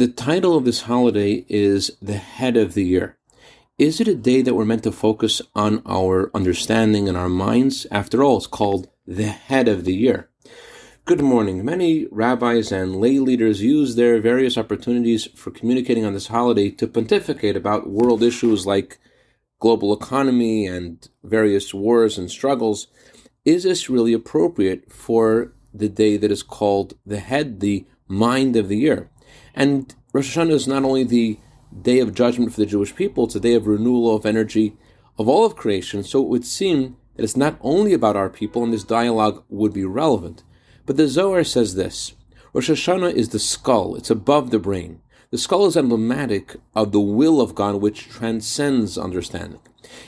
The title of this holiday is the head of the year. Is it a day that we're meant to focus on our understanding and our minds? After all, it's called the head of the year. Good morning. Many rabbis and lay leaders use their various opportunities for communicating on this holiday to pontificate about world issues like global economy and various wars and struggles. Is this really appropriate for the day that is called the head, the mind of the year? And Rosh Hashanah is not only the day of judgment for the Jewish people, it's a day of renewal of energy of all of creation. So it would seem that it's not only about our people, and this dialogue would be relevant. But the Zohar says this Rosh Hashanah is the skull, it's above the brain. The skull is emblematic of the will of God, which transcends understanding.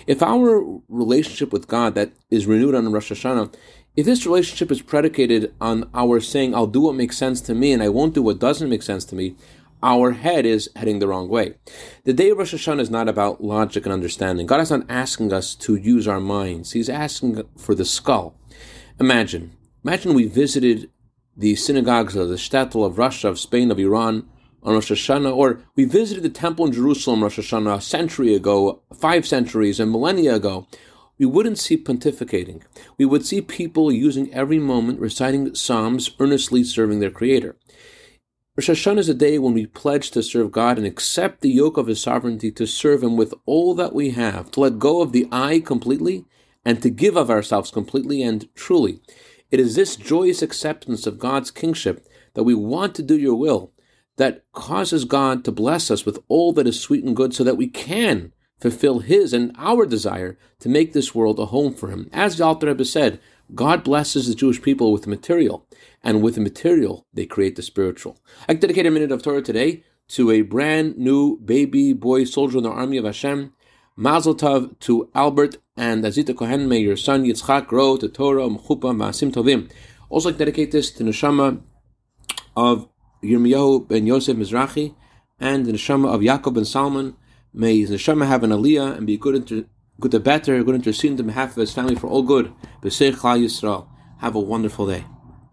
If our relationship with God that is renewed on Rosh Hashanah if this relationship is predicated on our saying, I'll do what makes sense to me and I won't do what doesn't make sense to me, our head is heading the wrong way. The day of Rosh Hashanah is not about logic and understanding. God is not asking us to use our minds. He's asking for the skull. Imagine, imagine we visited the synagogues of the shtetl of Russia, of Spain, of Iran on Rosh Hashanah, or we visited the temple in Jerusalem Rosh Hashanah a century ago, five centuries, and millennia ago we wouldn't see pontificating. We would see people using every moment, reciting psalms, earnestly serving their Creator. Rosh Hashanah is a day when we pledge to serve God and accept the yoke of His sovereignty to serve Him with all that we have, to let go of the I completely, and to give of ourselves completely and truly. It is this joyous acceptance of God's kingship that we want to do your will that causes God to bless us with all that is sweet and good so that we can fulfill his and our desire to make this world a home for him. As the Alter Rebbe said, God blesses the Jewish people with the material, and with the material, they create the spiritual. I dedicate a minute of Torah today to a brand new baby boy soldier in the army of Hashem. Mazel Tov to Albert and Azita Kohen. May your son Yitzchak grow to Torah, Mchupa, Maasim Tovim. Also, like dedicate this to Neshama of Yirmiyahu ben Yosef Mizrahi and the Neshama of Yaakov ben Salman May his neshama have an aliyah and be good, inter, good to better, good intercede on behalf of his family for all good. B'seich Yisrael. Have a wonderful day.